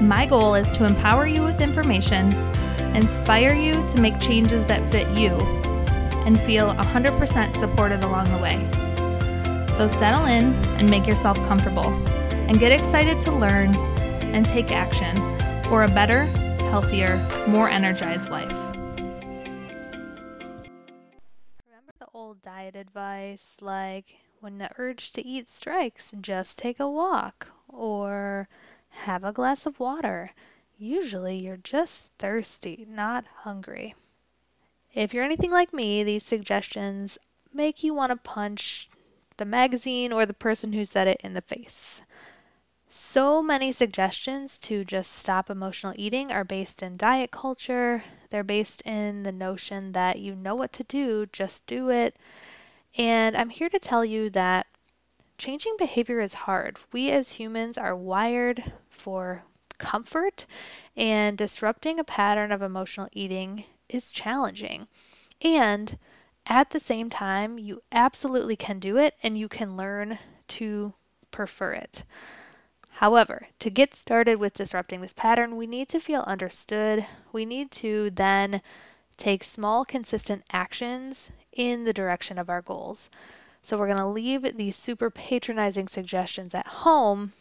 My goal is to empower you with information, inspire you to make changes that fit you, and feel 100% supported along the way. So settle in and make yourself comfortable, and get excited to learn and take action for a better, healthier, more energized life. Remember the old diet advice like when the urge to eat strikes, just take a walk, or have a glass of water. Usually you're just thirsty, not hungry. If you're anything like me, these suggestions make you want to punch the magazine or the person who said it in the face. So many suggestions to just stop emotional eating are based in diet culture. They're based in the notion that you know what to do, just do it. And I'm here to tell you that changing behavior is hard. We as humans are wired for comfort, and disrupting a pattern of emotional eating is challenging. And at the same time, you absolutely can do it and you can learn to prefer it. However, to get started with disrupting this pattern, we need to feel understood. We need to then take small, consistent actions in the direction of our goals. So we're going to leave these super patronizing suggestions at home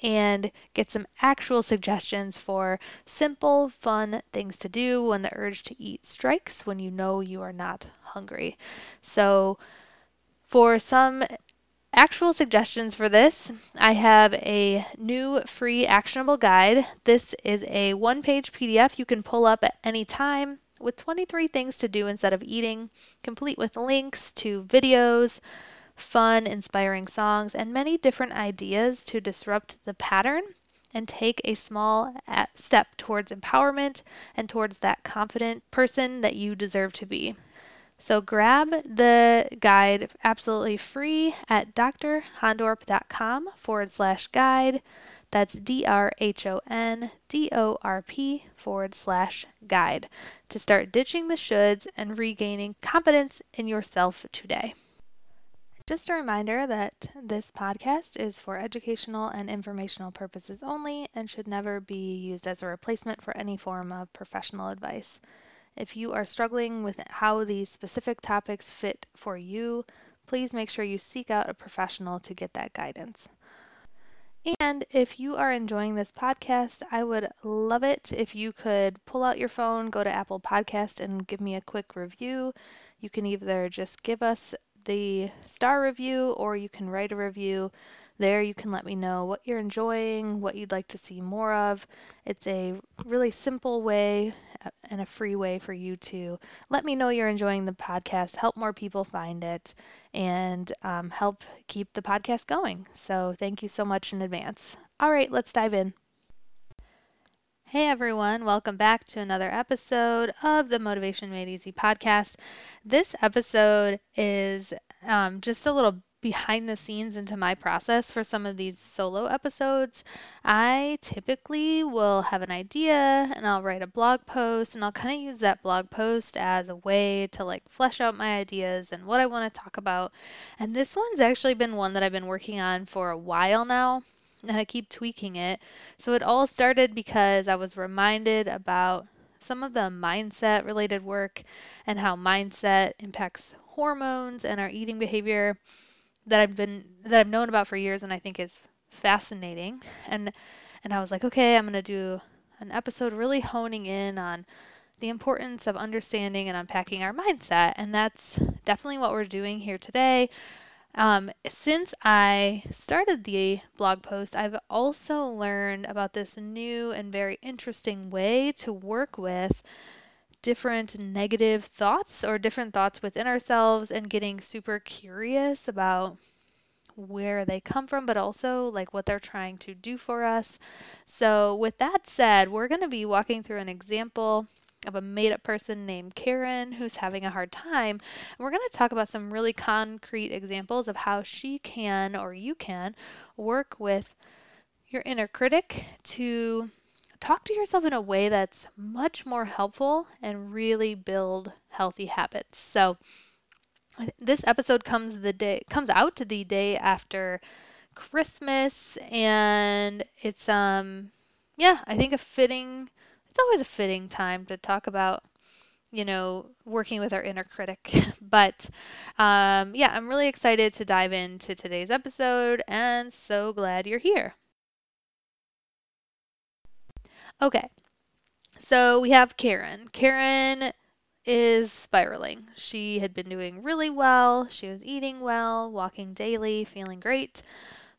and get some actual suggestions for simple, fun things to do when the urge to eat strikes when you know you are not hungry. So, for some actual suggestions for this, I have a new free actionable guide. This is a one page PDF you can pull up at any time with 23 things to do instead of eating, complete with links to videos, fun, inspiring songs, and many different ideas to disrupt the pattern and take a small uh, step towards empowerment and towards that confident person that you deserve to be. So grab the guide absolutely free at drhondorp.com forward slash guide. That's D R H O N D O R P forward slash guide to start ditching the shoulds and regaining confidence in yourself today. Just a reminder that this podcast is for educational and informational purposes only and should never be used as a replacement for any form of professional advice. If you are struggling with how these specific topics fit for you, please make sure you seek out a professional to get that guidance. And if you are enjoying this podcast, I would love it if you could pull out your phone, go to Apple Podcast, and give me a quick review. You can either just give us the star review or you can write a review. There you can let me know what you're enjoying, what you'd like to see more of. It's a really simple way and a free way for you to let me know you're enjoying the podcast, help more people find it, and um, help keep the podcast going. So thank you so much in advance. All right, let's dive in. Hey everyone, welcome back to another episode of the Motivation Made Easy podcast. This episode is um, just a little behind the scenes into my process for some of these solo episodes. I typically will have an idea and I'll write a blog post and I'll kind of use that blog post as a way to like flesh out my ideas and what I want to talk about. And this one's actually been one that I've been working on for a while now and I keep tweaking it. So it all started because I was reminded about some of the mindset related work and how mindset impacts hormones and our eating behavior that I've been that I've known about for years and I think is fascinating. And and I was like, okay, I'm going to do an episode really honing in on the importance of understanding and unpacking our mindset. And that's definitely what we're doing here today. Um, since I started the blog post, I've also learned about this new and very interesting way to work with different negative thoughts or different thoughts within ourselves and getting super curious about where they come from, but also like what they're trying to do for us. So, with that said, we're going to be walking through an example of a made up person named Karen who's having a hard time. And we're going to talk about some really concrete examples of how she can or you can work with your inner critic to talk to yourself in a way that's much more helpful and really build healthy habits. So this episode comes the day comes out the day after Christmas and it's um yeah, I think a fitting it's always a fitting time to talk about you know, working with our inner critic. but um, yeah, I'm really excited to dive into today's episode and so glad you're here. Okay, so we have Karen. Karen is spiraling. She had been doing really well. She was eating well, walking daily, feeling great.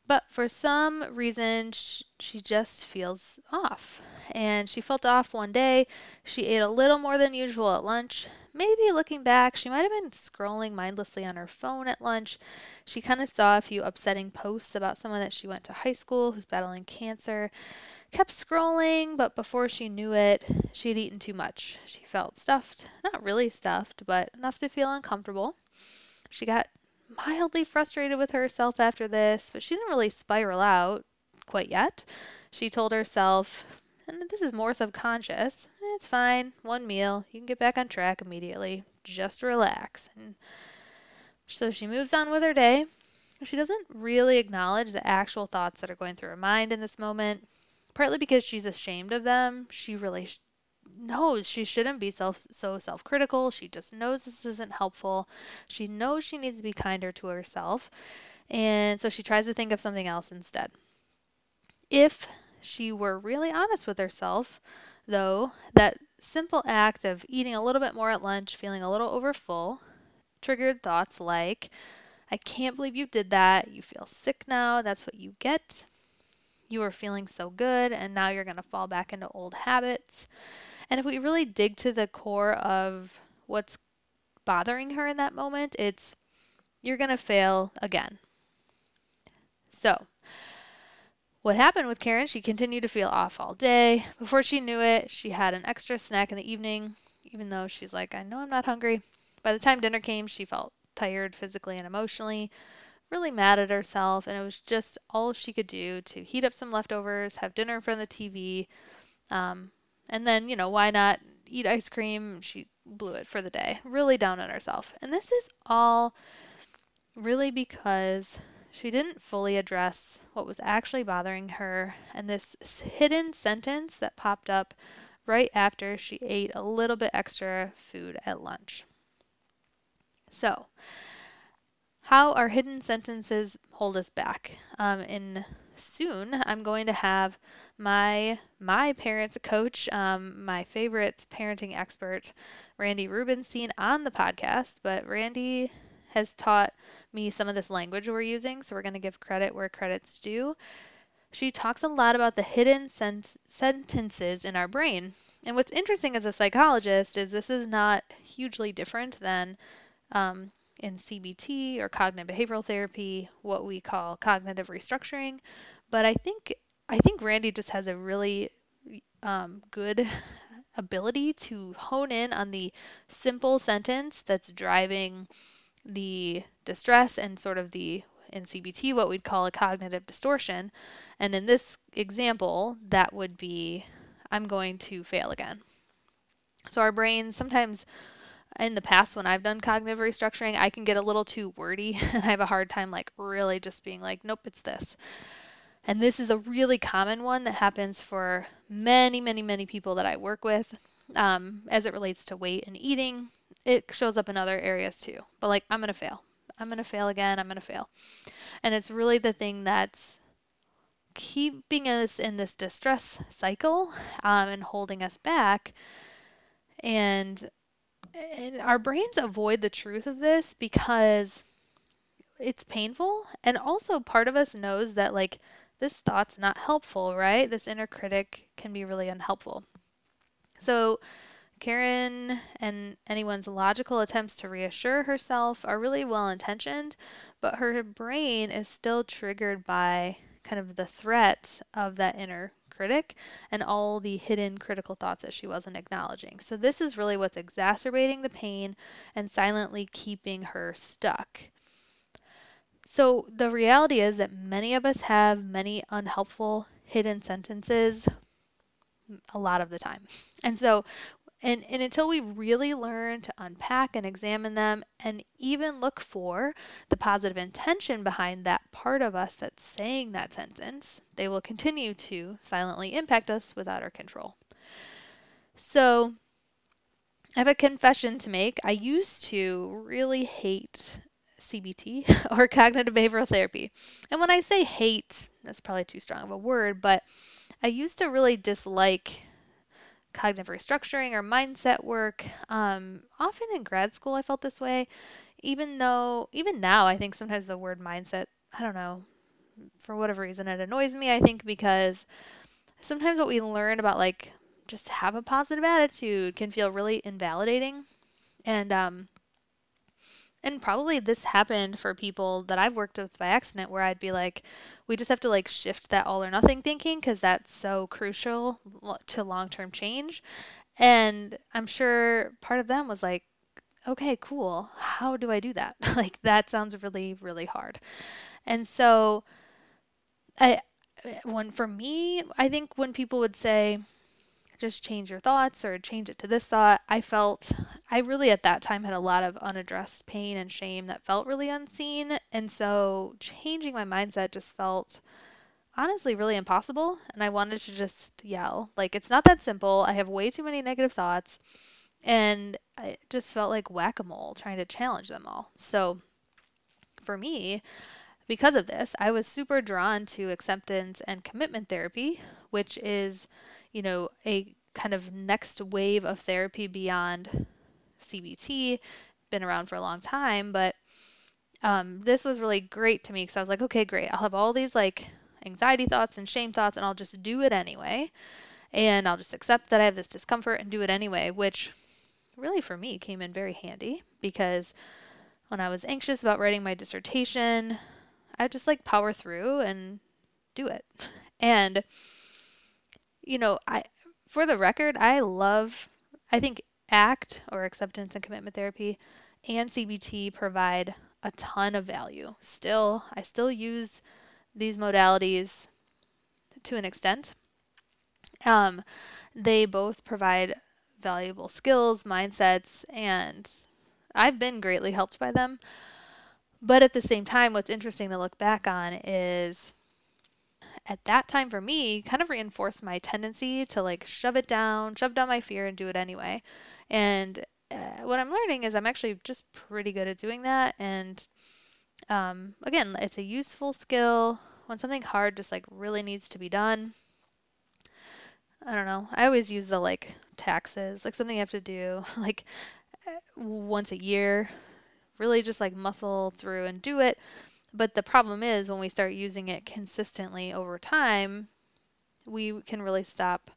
But for some reason, she just feels off. And she felt off one day. She ate a little more than usual at lunch. Maybe looking back, she might have been scrolling mindlessly on her phone at lunch. She kind of saw a few upsetting posts about someone that she went to high school who's battling cancer kept scrolling, but before she knew it, she had eaten too much. She felt stuffed, not really stuffed, but enough to feel uncomfortable. She got mildly frustrated with herself after this, but she didn't really spiral out quite yet. She told herself, and this is more subconscious, it's fine, one meal, you can get back on track immediately. Just relax. And so she moves on with her day. She doesn't really acknowledge the actual thoughts that are going through her mind in this moment partly because she's ashamed of them. She really knows she shouldn't be self so self-critical. She just knows this isn't helpful. She knows she needs to be kinder to herself. And so she tries to think of something else instead. If she were really honest with herself, though, that simple act of eating a little bit more at lunch, feeling a little overfull, triggered thoughts like, I can't believe you did that. You feel sick now. That's what you get you were feeling so good and now you're going to fall back into old habits. And if we really dig to the core of what's bothering her in that moment, it's you're going to fail again. So, what happened with Karen, she continued to feel off all day. Before she knew it, she had an extra snack in the evening, even though she's like, I know I'm not hungry. By the time dinner came, she felt tired physically and emotionally really mad at herself, and it was just all she could do to heat up some leftovers, have dinner in front of the TV, um, and then, you know, why not eat ice cream? She blew it for the day, really down on herself. And this is all really because she didn't fully address what was actually bothering her, and this hidden sentence that popped up right after she ate a little bit extra food at lunch. So, how our hidden sentences hold us back. Um, and soon I'm going to have my my parents coach, um, my favorite parenting expert, Randi Rubenstein, on the podcast. But Randi has taught me some of this language we're using, so we're going to give credit where credit's due. She talks a lot about the hidden sen- sentences in our brain. And what's interesting as a psychologist is this is not hugely different than um, in CBT or cognitive behavioral therapy, what we call cognitive restructuring. But I think I think Randi just has a really um, good ability to hone in on the simple sentence that's driving the distress and sort of the in CBT what we'd call a cognitive distortion. And in this example, that would be I'm going to fail again. So our brains sometimes in the past when I've done cognitive restructuring, I can get a little too wordy and I have a hard time like really just being like, nope, it's this. And this is a really common one that happens for many, many, many people that I work with um, as it relates to weight and eating. It shows up in other areas too. But like, I'm going to fail. I'm going to fail again. I'm going to fail. And it's really the thing that's keeping us in this distress cycle um, and holding us back And, and our brains avoid the truth of this because it's painful. And also, part of us knows that, like, this thought's not helpful, right? This inner critic can be really unhelpful. So, Karen and anyone's logical attempts to reassure herself are really well intentioned, but her brain is still triggered by kind of the threat of that inner critic and all the hidden critical thoughts that she wasn't acknowledging. So, this is really what's exacerbating the pain and silently keeping her stuck. So, the reality is that many of us have many unhelpful hidden sentences a lot of the time. And so, and, and until we really learn to unpack and examine them and even look for the positive intention behind that part of us that's saying that sentence, they will continue to silently impact us without our control. So, I have a confession to make. I used to really hate CBT or cognitive behavioral therapy. And when I say hate, that's probably too strong of a word, but I used to really dislike cognitive restructuring or mindset work. Um, often in grad school, I felt this way, even though, even now, I think sometimes the word mindset, I don't know, for whatever reason, it annoys me. I think because sometimes what we learn about like just have a positive attitude can feel really invalidating. And, um, and probably this happened for people that I've worked with by accident where I'd be like, we just have to like shift that all or nothing thinking because that's so crucial to long term change. And I'm sure part of them was like, okay, cool. How do I do that? like that sounds really, really hard. And so I when for me, I think when people would say, just change your thoughts or change it to this thought. I felt, I really at that time had a lot of unaddressed pain and shame that felt really unseen. And so changing my mindset just felt honestly really impossible. And I wanted to just yell. Like, it's not that simple. I have way too many negative thoughts. And I just felt like whack a mole trying to challenge them all. So for me, because of this, I was super drawn to acceptance and commitment therapy, which is you know, a kind of next wave of therapy beyond CBT. Been around for a long time, but um, this was really great to me because I was like, okay, great. I'll have all these like anxiety thoughts and shame thoughts, and I'll just do it anyway. And I'll just accept that I have this discomfort and do it anyway, which really for me came in very handy because when I was anxious about writing my dissertation, I just like power through and do it. And you know, I for the record, I love I think ACT or acceptance and commitment therapy and CBT provide a ton of value. Still, I still use these modalities to an extent. Um, they both provide valuable skills, mindsets, and I've been greatly helped by them. But at the same time, what's interesting to look back on is at that time for me kind of reinforced my tendency to like shove it down, shove down my fear and do it anyway. And uh, what I'm learning is I'm actually just pretty good at doing that. And um, again, it's a useful skill when something hard just like really needs to be done. I don't know. I always use the like taxes, like something you have to do like once a year. Really just like muscle through and do it. But the problem is when we start using it consistently over time, we can really stop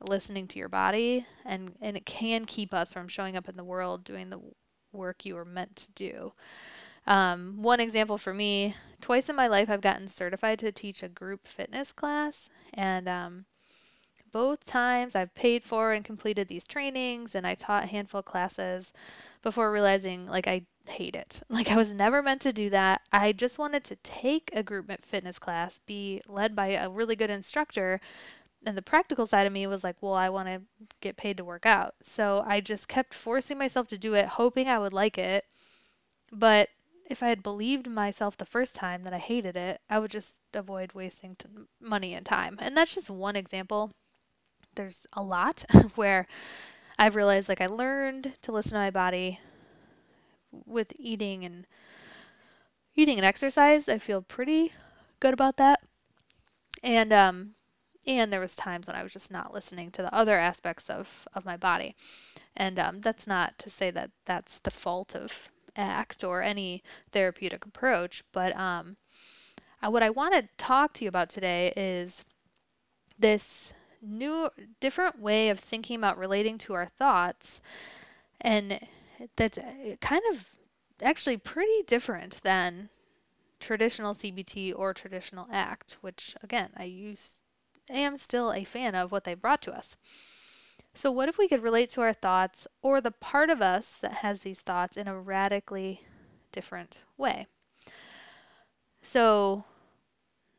listening to your body and and it can keep us from showing up in the world doing the work you were meant to do. Um, one example for me, twice in my life I've gotten certified to teach a group fitness class and um, both times I've paid for and completed these trainings and I taught handful of classes before realizing like I hate it. Like I was never meant to do that. I just wanted to take a group fitness class, be led by a really good instructor. And the practical side of me was like, well, I want to get paid to work out. So I just kept forcing myself to do it, hoping I would like it. But if I had believed myself the first time that I hated it, I would just avoid wasting t- money and time. And that's just one example. There's a lot where I've realized like I learned to listen to my body with eating and eating and exercise. I feel pretty good about that. And um and there was times when I was just not listening to the other aspects of of my body. And um, that's not to say that that's the fault of ACT or any therapeutic approach, but um, what I want to talk to you about today is this new, different way of thinking about relating to our thoughts, and that's uh, kind of actually pretty different than traditional CBT or traditional ACT, which again I use am still a fan of what they brought to us. So, what if we could relate to our thoughts or the part of us that has these thoughts in a radically different way? So,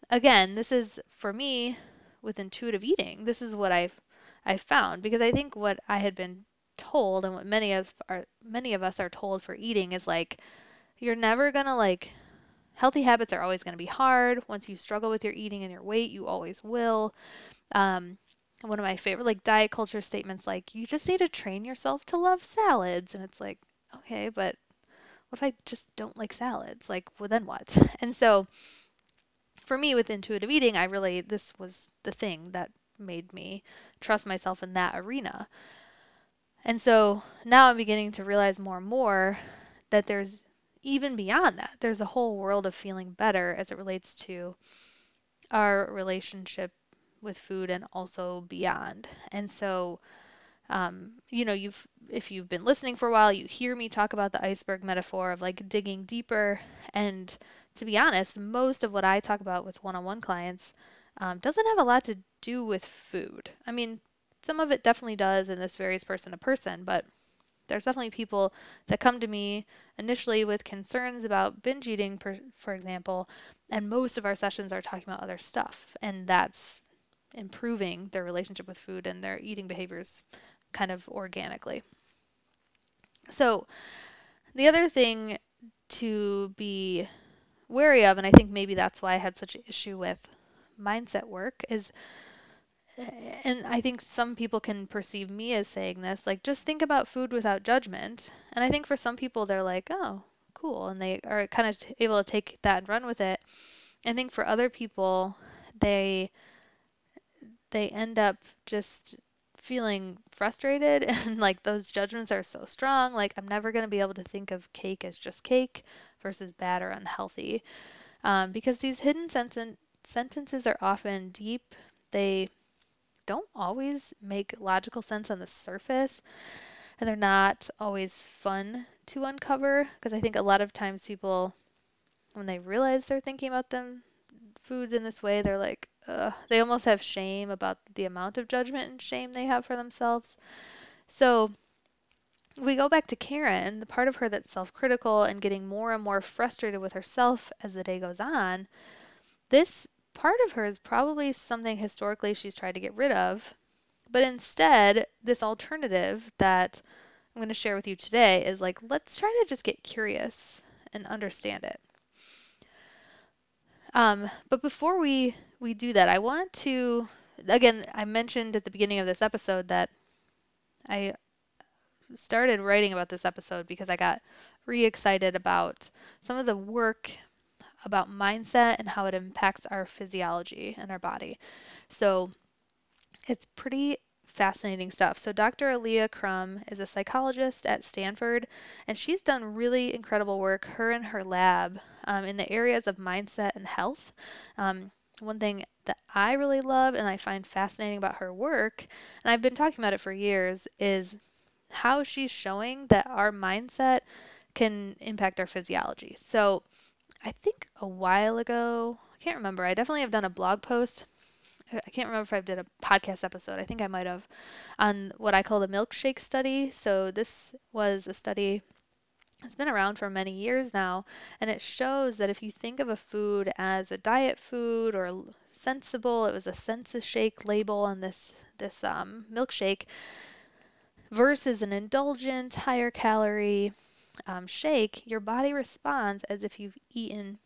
again, this is for me with intuitive eating. This is what I've I've found because I think what I had been told and what many of our many of us are told for eating is like you're never to like healthy habits are always to be hard. Once you struggle with your eating and your weight, you always will. Um, one of my favorite like diet culture statements like you just need to train yourself to love salads and it's like okay but what if i just don't like salads like well then what and so for me with intuitive eating i really this was the thing that made me trust myself in that arena and so now i'm beginning to realize more and more that there's even beyond that there's a whole world of feeling better as it relates to our relationship with food and also beyond. And so, um, you know, you've if you've been listening for a while, you hear me talk about the iceberg metaphor of like digging deeper. And to be honest, most of what I talk about with one-on-one clients um, doesn't have a lot to do with food. I mean, some of it definitely does, and this varies person to person, but there's definitely people that come to me initially with concerns about binge eating, per, for example, and most of our sessions are talking about other stuff, and that's improving their relationship with food and their eating behaviors kind of organically. So, the other thing to be wary of, and I think maybe that's why I had such an issue with mindset work, is and I think some people can perceive me as saying this, like just think about food without judgment. And I think for some people they're like, oh, cool, and they are kind of able to take that and run with it. I think for other people, they they end up just feeling frustrated and like those judgments are so strong like i'm never going to be able to think of cake as just cake versus bad or unhealthy um, because these hidden senten- sentences are often deep they don't always make logical sense on the surface and they're not always fun to uncover because i think a lot of times people when they realize they're thinking about them foods in this way they're like uh, they almost have shame about the amount of judgment and shame they have for themselves. So we go back to Karen, the part of her that's self critical and getting more and more frustrated with herself as the day goes on. This part of her is probably something historically she's tried to get rid of. But instead, this alternative that I'm going to share with you today is like, let's try to just get curious and understand it. Um, but before we we do that, I want to again, I mentioned at the beginning of this episode that I started writing about this episode because I got re-excited about some of the work about mindset and how it impacts our physiology and our body. So it's pretty fascinating stuff. So, Dr. Alia Crum is a psychologist at Stanford, and she's done really incredible work, her and her lab, um, in the areas of mindset and health. Um, one thing that I really love and I find fascinating about her work, and I've been talking about it for years, is how she's showing that our mindset can impact our physiology. So, I think a while ago, I can't remember, I definitely have done a blog post I can't remember if I've did a podcast episode. I think I might have on what I call the milkshake study. So this was a study it's been around for many years now, and it shows that if you think of a food as a diet food or sensible, it was a Sensi-Shake label on this this um, milkshake versus an indulgent, higher calorie um, shake, your body responds as if you've eaten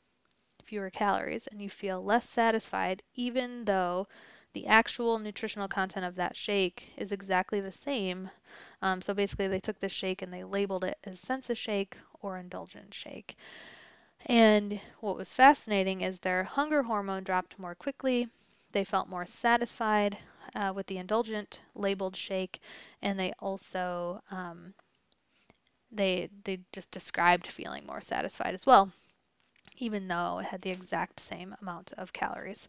fewer calories and you feel less satisfied even though the actual nutritional content of that shake is exactly the same. Um, so basically, they took this shake and they labeled it as Sensi-Shake or indulgent shake. And what was fascinating is their hunger hormone dropped more quickly, they felt more satisfied uh, with the indulgent labeled shake, and they also um, they they just described feeling more satisfied as well, even though it had the exact same amount of calories.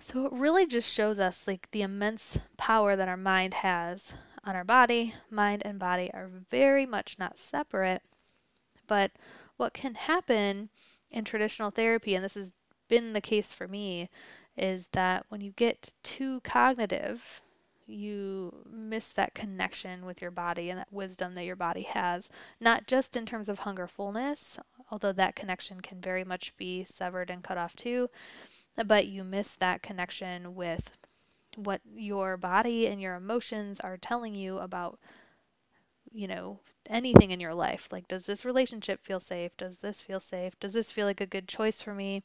So it really just shows us like the immense power that our mind has on our body. Mind and body are very much not separate, but what can happen in traditional therapy, and this has been the case for me, is that when you get too cognitive, you miss that connection with your body and that wisdom that your body has, not just in terms of hunger fullness, although that connection can very much be severed and cut off too, but you miss that connection with what your body and your emotions are telling you about you know anything in your life. Like does this relationship feel safe? Does this feel safe? Does this feel like a good choice for me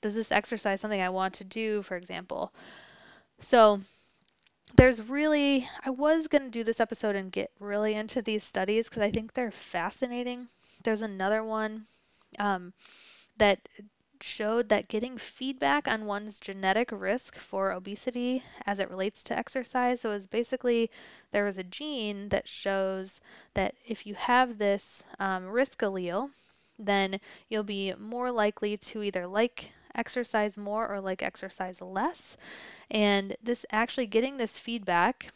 does this exercise something i want to do for example so there's really i was going to do this episode and get really into these studies because i think they're fascinating there's another one um, that showed that getting feedback on one's genetic risk for obesity as it relates to exercise. So it was basically there was a gene that shows that if you have this um, risk allele, then you'll be more likely to either like exercise more or like exercise less. And this actually getting this feedback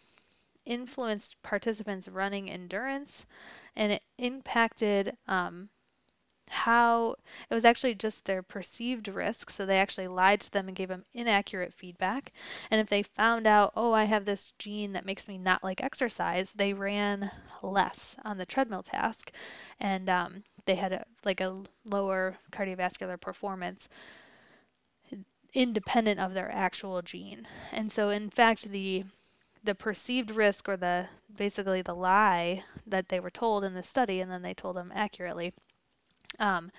influenced participants' running endurance and it impacted um, how it was actually just their perceived risk. So they actually lied to them and gave them inaccurate feedback. And if they found out, oh, I have this gene that makes me not like exercise, they ran less on the treadmill task. And um, they had a, like a lower cardiovascular performance independent of their actual gene. And so, in fact, the the perceived risk or the basically the lie that they were told in the study and then they told them accurately um,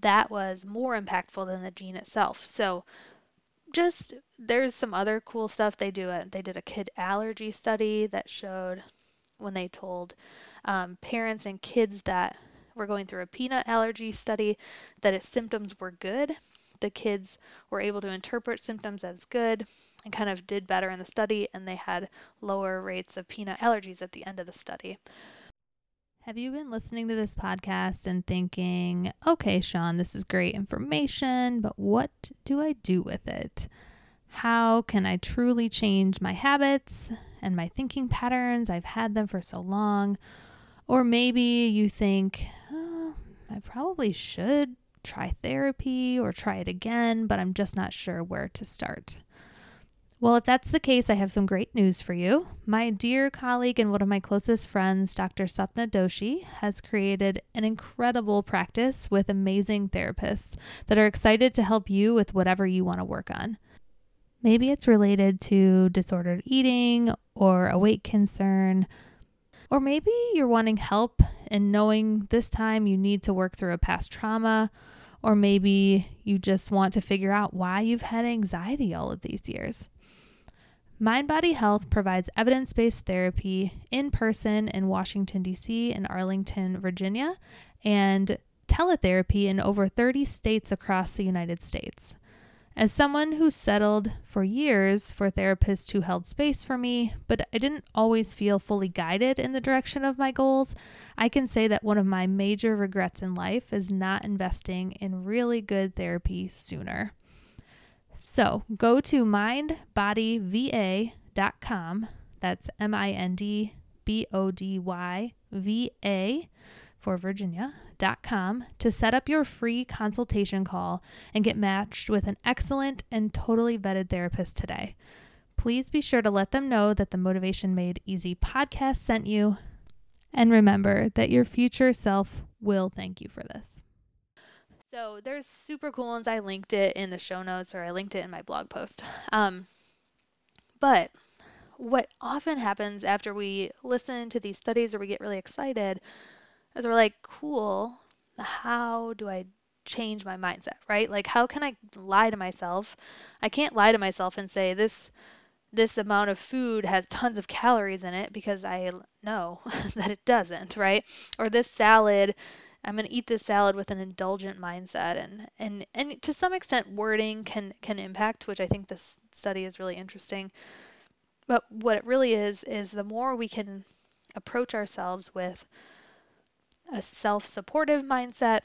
that was more impactful than the gene itself. So just there's some other cool stuff they do. They did a kid allergy study that showed when they told um, parents and kids that were going through a peanut allergy study that its symptoms were good. The kids were able to interpret symptoms as good and kind of did better in the study, and they had lower rates of peanut allergies at the end of the study. Have you been listening to this podcast and thinking, okay, Sean, this is great information, but what do I do with it? How can I truly change my habits and my thinking patterns? I've had them for so long. Or maybe you think, oh, I probably should try therapy or try it again, but I'm just not sure where to start. Well, if that's the case, I have some great news for you. My dear colleague and one of my closest friends, Dr. Sapna Doshi, has created an incredible practice with amazing therapists that are excited to help you with whatever you want to work on. Maybe it's related to disordered eating or a weight concern, or maybe you're wanting help and knowing this time you need to work through a past trauma, or maybe you just want to figure out why you've had anxiety all of these years. Mind Body Health provides evidence based therapy in person in Washington, D.C. and Arlington, Virginia, and teletherapy in over 30 states across the United States. As someone who settled for years for therapists who held space for me, but I didn't always feel fully guided in the direction of my goals, I can say that one of my major regrets in life is not investing in really good therapy sooner. So go to mindbodyva.com. That's M I N D B O D Y V A for Virginia.com to set up your free consultation call and get matched with an excellent and totally vetted therapist today. Please be sure to let them know that the Motivation Made Easy podcast sent you. And remember that your future self will thank you for this. So there's super cool ones. I linked it in the show notes or I linked it in my blog post. Um, but what often happens after we listen to these studies or we get really excited is we're like, cool, how do I change my mindset, right? Like how can I lie to myself? I can't lie to myself and say this this amount of food has tons of calories in it because I know that it doesn't, right? Or this salad I'm going to eat this salad with an indulgent mindset and and and to some extent wording can can impact, which I think this study is really interesting. But what it really is is the more we can approach ourselves with a self-supportive mindset,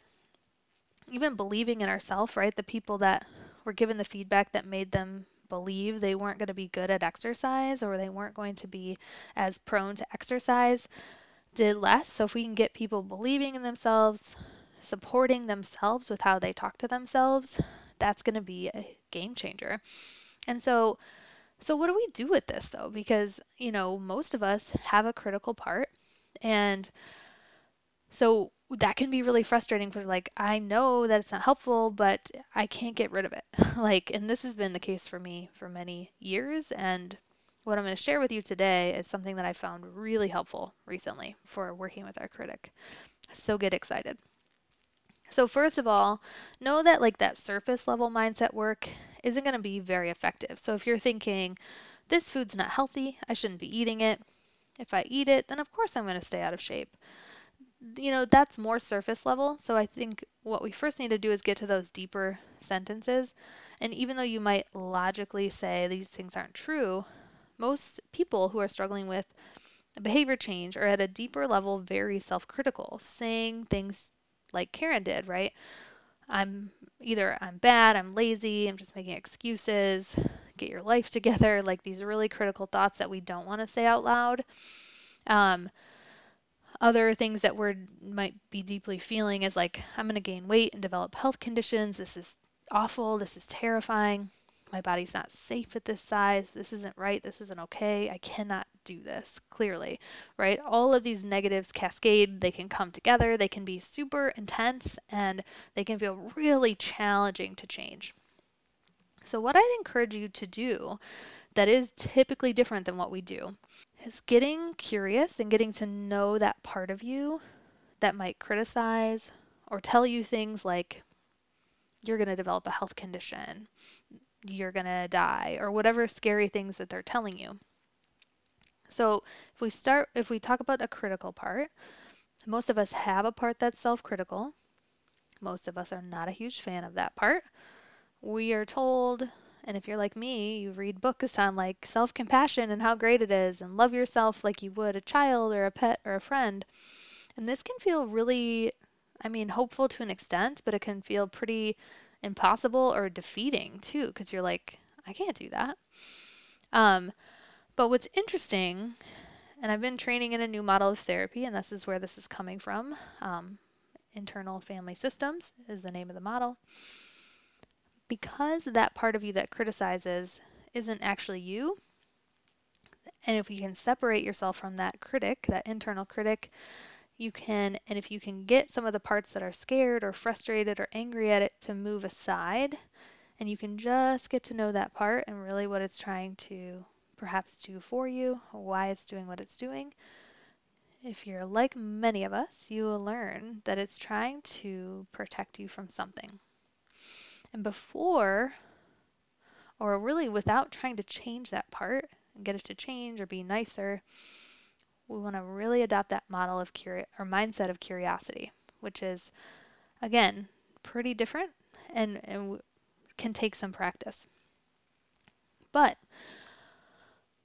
even believing in ourselves, right? The people that were given the feedback that made them believe they weren't going to be good at exercise or they weren't going to be as prone to exercise did less. So if we can get people believing in themselves, supporting themselves with how they talk to themselves, that's going to be a game changer. And so so what do we do with this though? Because, you know, most of us have a critical part and so that can be really frustrating because like I know that it's not helpful, but I can't get rid of it. like and this has been the case for me for many years and what I'm going to share with you today is something that I found really helpful recently for working with our critic. So get excited. So first of all, know that like that surface level mindset work isn't going to be very effective. So if you're thinking this food's not healthy, I shouldn't be eating it. If I eat it, then of course I'm going to stay out of shape you know, that's more surface level. So I think what we first need to do is get to those deeper sentences. And even though you might logically say these things aren't true, most people who are struggling with behavior change are at a deeper level very self-critical, saying things like Karen did, right? I'm either I'm bad, I'm lazy, I'm just making excuses, get your life together, like these are really critical thoughts that we don't want to say out loud. Um, other things that we might be deeply feeling is like, I'm going to gain weight and develop health conditions. This is awful. This is terrifying. My body's not safe at this size. This isn't right. This isn't okay. I cannot do this, clearly, right? All of these negatives cascade. They can come together. They can be super intense and they can feel really challenging to change. So, what I'd encourage you to do that is typically different than what we do is getting curious and getting to know that part of you that might criticize or tell you things like you're going to develop a health condition, you're going to die, or whatever scary things that they're telling you. So, if we start, if we talk about a critical part, most of us have a part that's self critical. Most of us are not a huge fan of that part. We are told and if you're like me, you read books on like self compassion and how great it is, and love yourself like you would a child or a pet or a friend. And this can feel really, I mean, hopeful to an extent, but it can feel pretty impossible or defeating too, because you're like, I can't do that. Um, but what's interesting, and I've been training in a new model of therapy, and this is where this is coming from. Um, internal family systems is the name of the model because that part of you that criticizes isn't actually you, and if you can separate yourself from that critic, that internal critic, you can, and if you can get some of the parts that are scared or frustrated or angry at it to move aside, and you can just get to know that part and really what it's trying to perhaps do for you, why it's doing what it's doing. If you're like many of us, you will learn that it's trying to protect you from something. And before, or really without trying to change that part and get it to change or be nicer, we want to really adopt that model of curi- or mindset of curiosity, which is, again, pretty different and, and can take some practice. But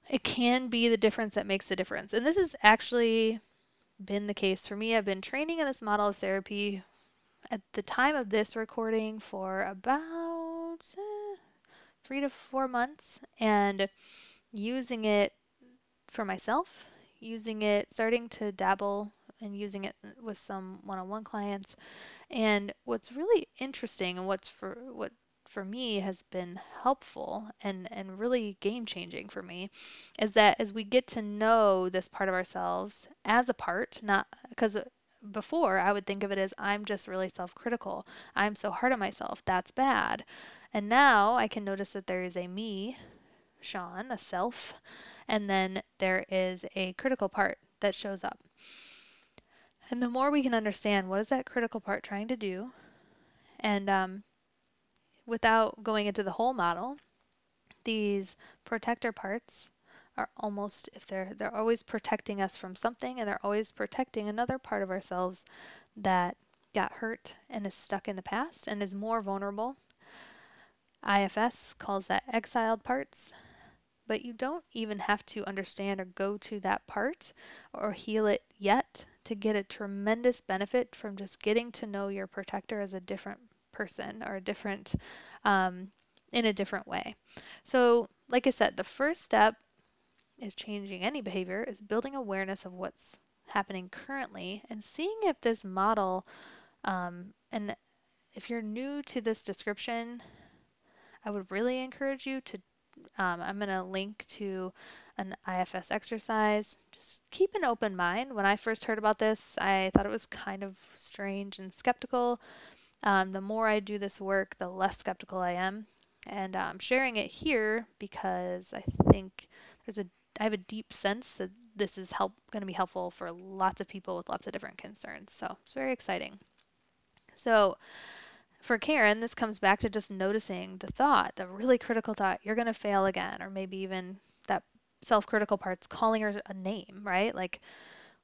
it can be the difference that makes the difference. And this has actually been the case for me. I've been training in this model of therapy at the time of this recording for about uh, three to four months and using it for myself, using it, starting to dabble and using it with some one-on-one clients. And what's really interesting and what's for what for me has been helpful and and really game changing for me is that as we get to know this part of ourselves as a part, not because before I would think of it as I'm just really self critical. I'm so hard on myself. That's bad. And now I can notice that there is a me, Sean, a self, and then there is a critical part that shows up. And the more we can understand what is that critical part trying to do, and um, without going into the whole model, these protector parts are almost if they're they're always protecting us from something and they're always protecting another part of ourselves that got hurt and is stuck in the past and is more vulnerable. IFS calls that exiled parts, but you don't even have to understand or go to that part or heal it yet to get a tremendous benefit from just getting to know your protector as a different person or a different um, in a different way. So, like I said, the first step is changing any behavior is building awareness of what's happening currently and seeing if this model um, and if you're new to this description i would really encourage you to um, i'm going to link to an ifs exercise. Just keep an open mind. When i first heard about this i thought it was kind of strange and skeptical. Um, the more i do this work the less skeptical i am. And i'm um, sharing it here because i think there's a I have a deep sense that this is help going to be helpful for lots of people with lots of different concerns. So it's very exciting. So for Karen, this comes back to just noticing the thought, the really critical thought, you're going to fail again, or maybe even that self-critical part's calling her a name, right? Like,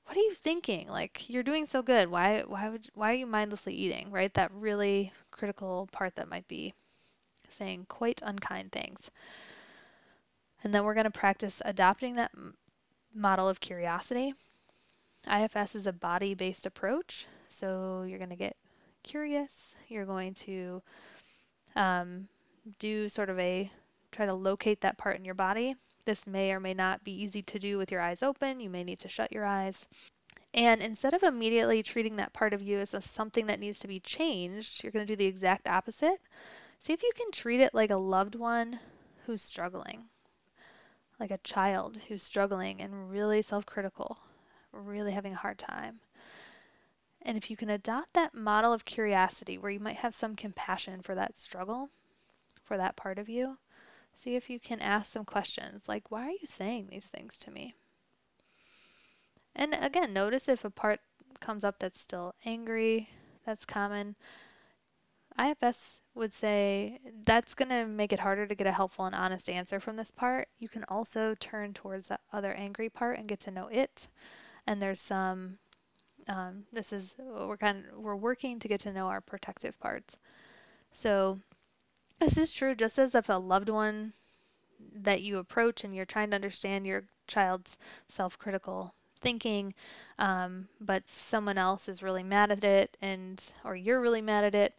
what are you thinking? Like, you're doing so good. Why, why would, why are you mindlessly eating, right? That really critical part that might be saying quite unkind things. And then we're going to practice adopting that model of curiosity. IFS is a body based approach. So you're going to get curious. You're going to um, do sort of a try to locate that part in your body. This may or may not be easy to do with your eyes open. You may need to shut your eyes. And instead of immediately treating that part of you as a, something that needs to be changed, you're going to do the exact opposite. See if you can treat it like a loved one who's struggling like a child who's struggling and really self critical, really having a hard time. And if you can adopt that model of curiosity where you might have some compassion for that struggle, for that part of you, see if you can ask some questions like, why are you saying these things to me? And again, notice if a part comes up that's still angry, that's common. IFS would say that's going to make it harder to get a helpful and honest answer from this part. You can also turn towards the other angry part and get to know it. And there's some, um, this is, we're kind of, we're working to get to know our protective parts. So this is true just as if a loved one that you approach and you're trying to understand your child's self-critical thinking, um, but someone else is really mad at it and, or you're really mad at it,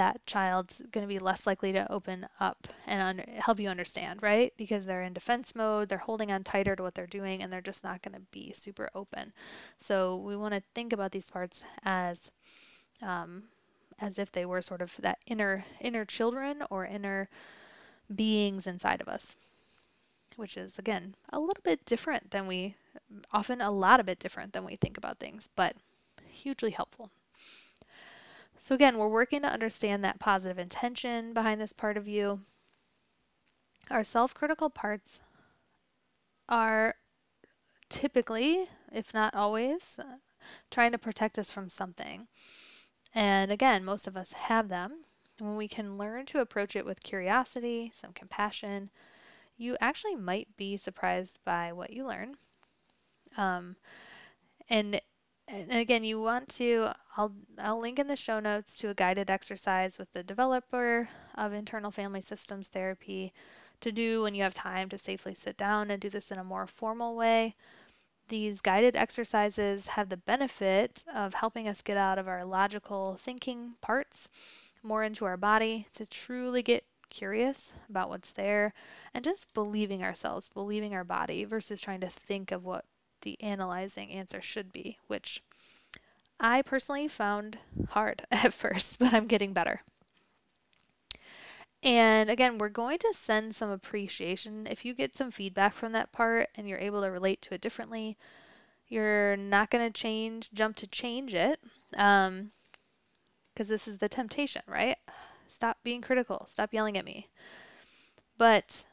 that child's going to be less likely to open up and help you understand, right? Because they're in defense mode, they're holding on tighter to what they're doing, and they're just not going to be super open. So we want to think about these parts as um, as if they were sort of that inner inner children or inner beings inside of us, which is again a little bit different than we often a lot of bit different than we think about things, but hugely helpful. So again, we're working to understand that positive intention behind this part of you. Our self-critical parts are typically, if not always, trying to protect us from something. And again, most of us have them. And when we can learn to approach it with curiosity, some compassion, you actually might be surprised by what you learn. Um, and and again, you want to, I'll, I'll link in the show notes to a guided exercise with the developer of internal family systems therapy to do when you have time to safely sit down and do this in a more formal way. These guided exercises have the benefit of helping us get out of our logical thinking parts more into our body to truly get curious about what's there and just believing ourselves, believing our body versus trying to think of what the analyzing answer should be, which I personally found hard at first, but I'm getting better. And again, we're going to send some appreciation. If you get some feedback from that part and you're able to relate to it differently, you're not going to change, jump to change it, because um, this is the temptation, right? Stop being critical. Stop yelling at me. But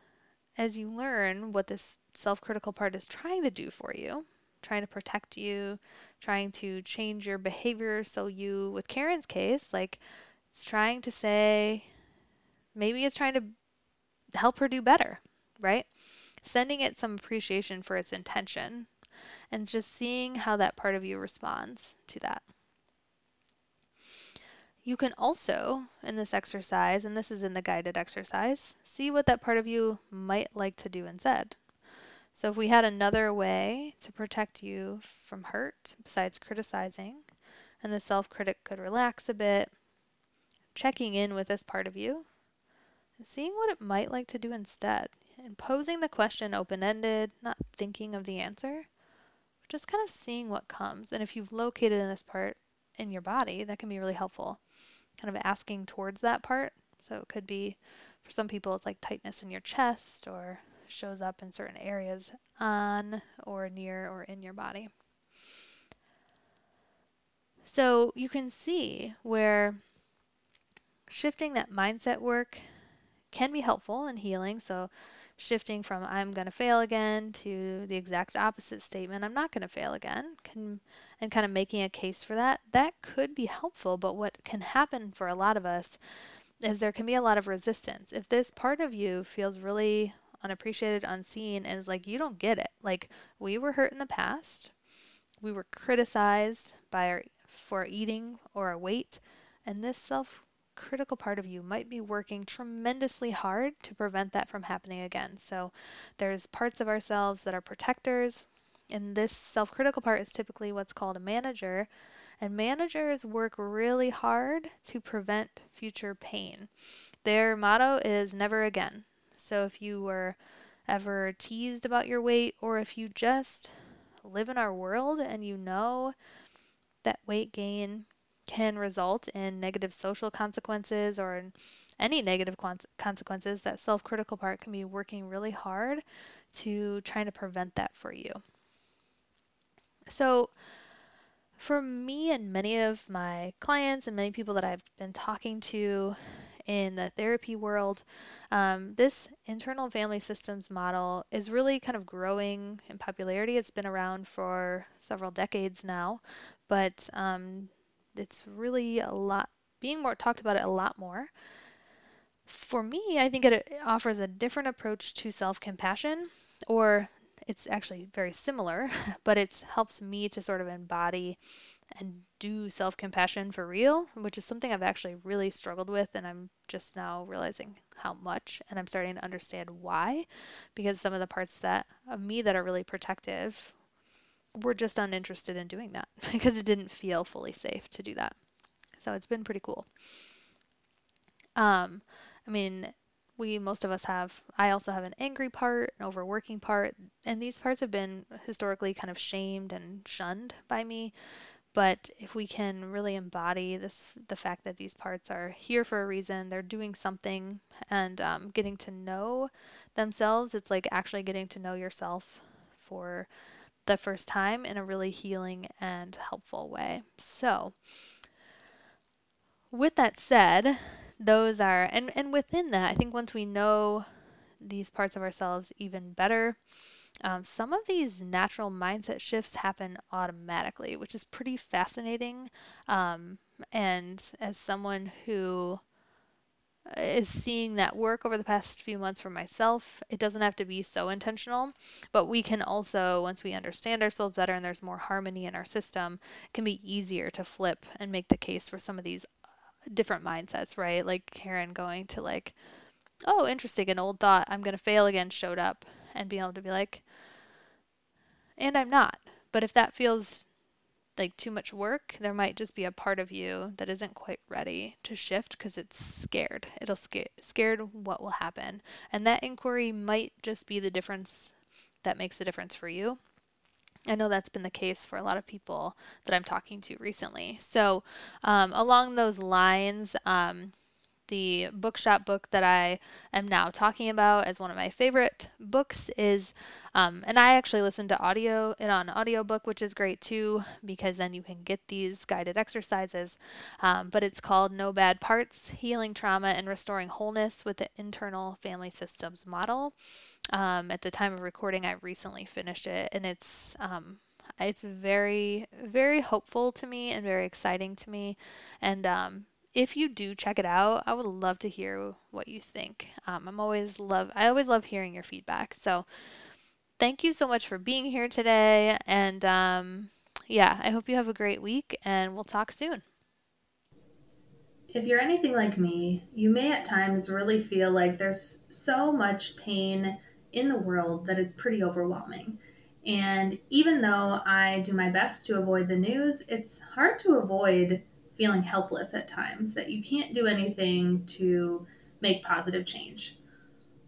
as you learn what this self critical part is trying to do for you, trying to protect you, trying to change your behavior. So, you, with Karen's case, like it's trying to say, maybe it's trying to help her do better, right? Sending it some appreciation for its intention and just seeing how that part of you responds to that. You can also, in this exercise, and this is in the guided exercise, see what that part of you might like to do instead. So if we had another way to protect you from hurt besides criticizing, and the self-critic could relax a bit, checking in with this part of you, seeing what it might like to do instead, and posing the question open-ended, not thinking of the answer, just kind of seeing what comes. And if you've located in this part in your body, that can be really helpful kind of asking towards that part. So it could be, for some people, it's like tightness in your chest or shows up in certain areas on or near or in your body. So you can see where shifting that mindset work can be helpful in healing. So shifting from I'm going to fail again to the exact opposite statement, I'm not going to fail again, can, and kind of making a case for that, that could be helpful. But what can happen for a lot of us is there can be a lot of resistance. If this part of you feels really unappreciated, unseen, and is like, you don't get it. Like, we were hurt in the past, we were criticized by our, for eating or our weight, and this self critical part of you might be working tremendously hard to prevent that from happening again. So there's parts of ourselves that are protectors, and this self critical part is typically what's called a manager. And managers work really hard to prevent future pain. Their motto is never again. So if you were ever teased about your weight, or if you just live in our world and you know that weight gain can result in negative social consequences or any negative consequences, that self critical part can be working really hard to trying to prevent that for you. So, for me and many of my clients and many people that I've been talking to in the therapy world, um, this internal family systems model is really kind of growing in popularity. It's been around for several decades now, but um, it's really a lot being more talked about it a lot more. For me, I think it offers a different approach to self-compassion, or it's actually very similar, but it helps me to sort of embody and do self-compassion for real, which is something I've actually really struggled with and I'm just now realizing how much and I'm starting to understand why because some of the parts that of me that are really protective were just uninterested in doing that because it didn't feel fully safe to do that. So it's been pretty cool. Um, I mean, we most of us have i also have an angry part an overworking part and these parts have been historically kind of shamed and shunned by me but if we can really embody this the fact that these parts are here for a reason they're doing something and um, getting to know themselves it's like actually getting to know yourself for the first time in a really healing and helpful way. So, with that said, those are, and, and within that, I think once we know these parts of ourselves even better, um, some of these natural mindset shifts happen automatically, which is pretty fascinating. Um, and as someone who is seeing that work over the past few months for myself. It doesn't have to be so intentional, but we can also, once we understand ourselves better and there's more harmony in our system, can be easier to flip and make the case for some of these different mindsets, right? Like Karen going to like, oh, interesting, an old thought, I'm to fail again showed up and being able to be like, and I'm not. But if that feels like too much work, there might just be a part of you that isn't quite ready to shift because it's scared. It'll scare scared what will happen. And that inquiry might just be the difference that makes the difference for you. I know that's been the case for a lot of people that I'm talking to recently. So, um, along those lines, um, the bookshop book that I am now talking about as one of my favorite books is um, and I actually listen to audio it on audiobook, which is great too, because then you can get these guided exercises. Um, but it's called No Bad Parts Healing Trauma and Restoring Wholeness with the Internal Family Systems Model. Um, at the time of recording, I recently finished it, and it's um, it's very very hopeful to me and very exciting to me and um, if you do check it out, I would love to hear what you think. Um, I'm always love I always love hearing your feedback. So thank you so much for being here today. And um, yeah, I hope you have a great week and we'll talk soon. If you're anything like me, you may at times really feel like there's so much pain in the world that it's pretty overwhelming. And even though I do my best to avoid the news, it's hard to avoid feeling helpless at times, that you can't do anything to make positive change.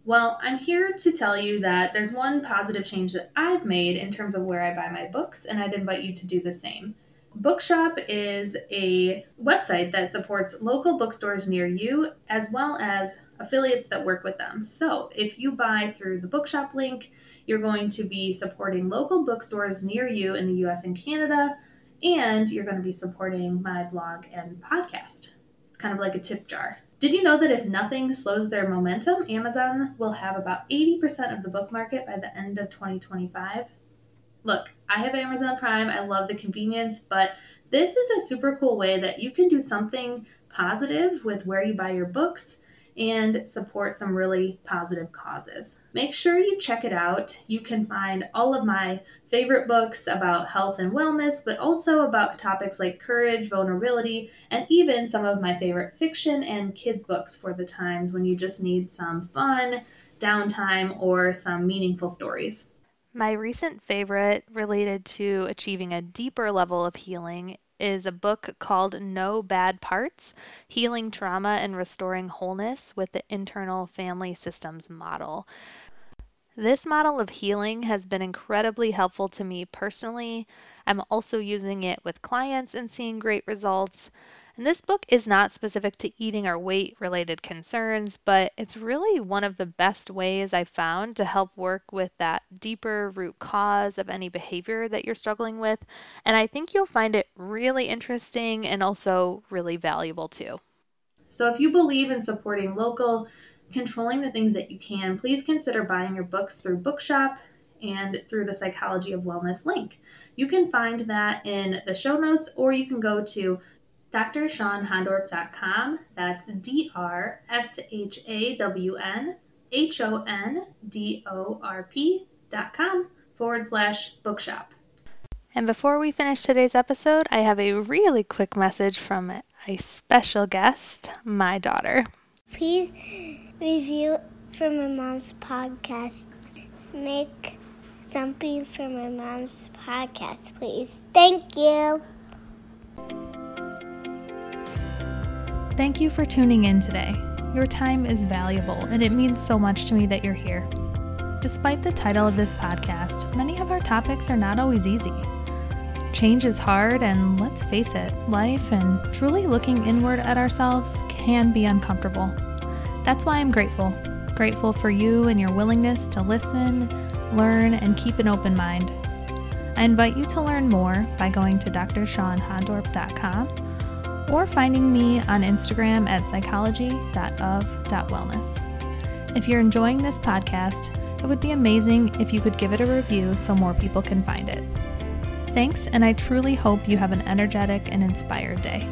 Well, I'm here to tell you that there's one positive change that I've made in terms of where I buy my books, and I'd invite you to do the same. Bookshop is a website that supports local bookstores near you as well as affiliates that work with them. So, if you buy through the Bookshop link, you're going to be supporting local bookstores near you in the US and Canada, and you're going to be supporting my blog and podcast. It's kind of like a tip jar. Did you know that if nothing slows their momentum, Amazon will have about 80% of the book market by the end of 2025? Look, I have Amazon Prime. I love the convenience, but this is a super cool way that you can do something positive with where you buy your books and support some really positive causes. Make sure you check it out. You can find all of my favorite books about health and wellness, but also about topics like courage, vulnerability, and even some of my favorite fiction and kids' books for the times when you just need some fun, downtime, or some meaningful stories. My recent favorite related to achieving a deeper level of healing is a book called No Bad Parts Healing Trauma and Restoring Wholeness with the Internal Family Systems Model. This model of healing has been incredibly helpful to me personally. I'm also using it with clients and seeing great results. And this book is not specific to eating or weight related concerns, but it's really one of the best ways I've found to help work with that deeper root cause of any behavior that you're struggling with. And I think you'll find it really interesting and also really valuable too. So if you believe in supporting local, controlling the things that you can, please consider buying your books through Bookshop and through the Psychology of Wellness link. You can find that in the show notes, or you can go to drshawnhondorp.com. That's D R S H A W N H O N D O R P.com forward slash bookshop. And before we finish today's episode, I have a really quick message from a special guest, my daughter. Please review for my mom's podcast. Make something for my mom's podcast, please. Thank you. Thank you for tuning in today. Your time is valuable, and it means so much to me that you're here. Despite the title of this podcast, many of our topics are not always easy. Change is hard, and let's face it, life and truly looking inward at ourselves can be uncomfortable. That's why I'm grateful. Grateful for you and your willingness to listen, learn, and keep an open mind. I invite you to learn more by going to drshawnhondorp.com or finding me on Instagram at psychology.of.wellness. If you're enjoying this podcast, it would be amazing if you could give it a review so more people can find it. Thanks, and I truly hope you have an energetic and inspired day.